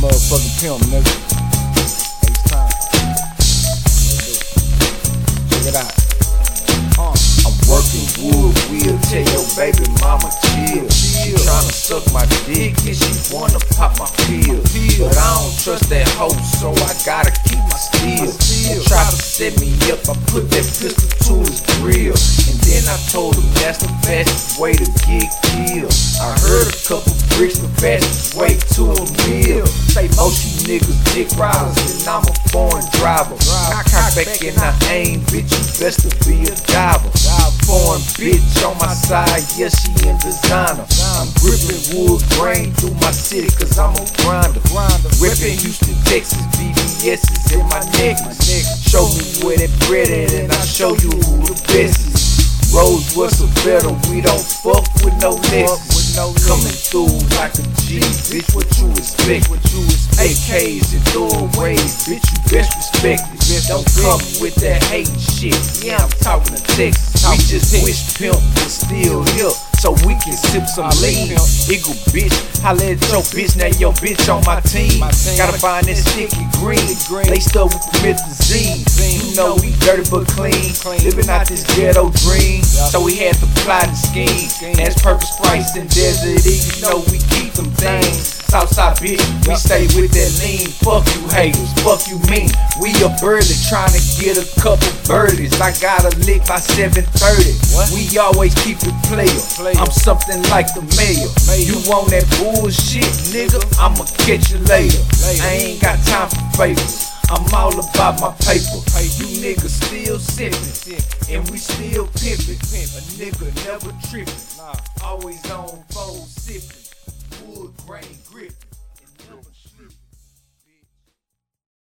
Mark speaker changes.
Speaker 1: pimp, nigga. It's time. Check it out. Uh,
Speaker 2: I'm working wood, we'll tell your baby mama chill. She tryna suck my dick and she wanna pop my pill. But I don't trust that hoe, so I gotta keep my steel. Try to set me up, I put that pistol to his grill. And then I told him that's the fastest way to get killed. I heard a couple bricks, the fastest way to a meal. Say most you niggas dick riders, and I'm a foreign driver. I cock back and I aim, bitch, you best to be a diver. Foreign bitch on my side, yeah, she in designer. I'm gripping wood grain through my city, cause I'm a grinder. Ripping Houston, Texas, VVS is in my necklace. Show me where that bread at, and I'll show you who the best is. Rose was a better, we don't fuck with no less. Coming through like a G, bitch, what you expect? What you expect? AKs and throwaways, bitch, you best respect it. Don't come with that hate shit, yeah, I'm talking to Texas. We just wish pimp was still here. So we can sip some lean. Eagle bitch, holla at your bitch, now your bitch on my team. Gotta find that sticky green. Laced up with promethazine. You know we dirty but clean. Living out this ghetto dream. So we had to fly the scheme. That's purpose price and desert you know we keep them things. Southside bitch, we stay with that lean. Fuck you haters, fuck you mean. We a birdie trying to get a couple birdies. I got a lick by 7:30. We always keep it player. I'm something like the mayor. You want that bullshit, nigga? I'ma catch you later. I ain't got time for favors. I'm all about my paper. You niggas still sippin', and we still pimpin'. A nigga never trippin'. Always on foes sippin'.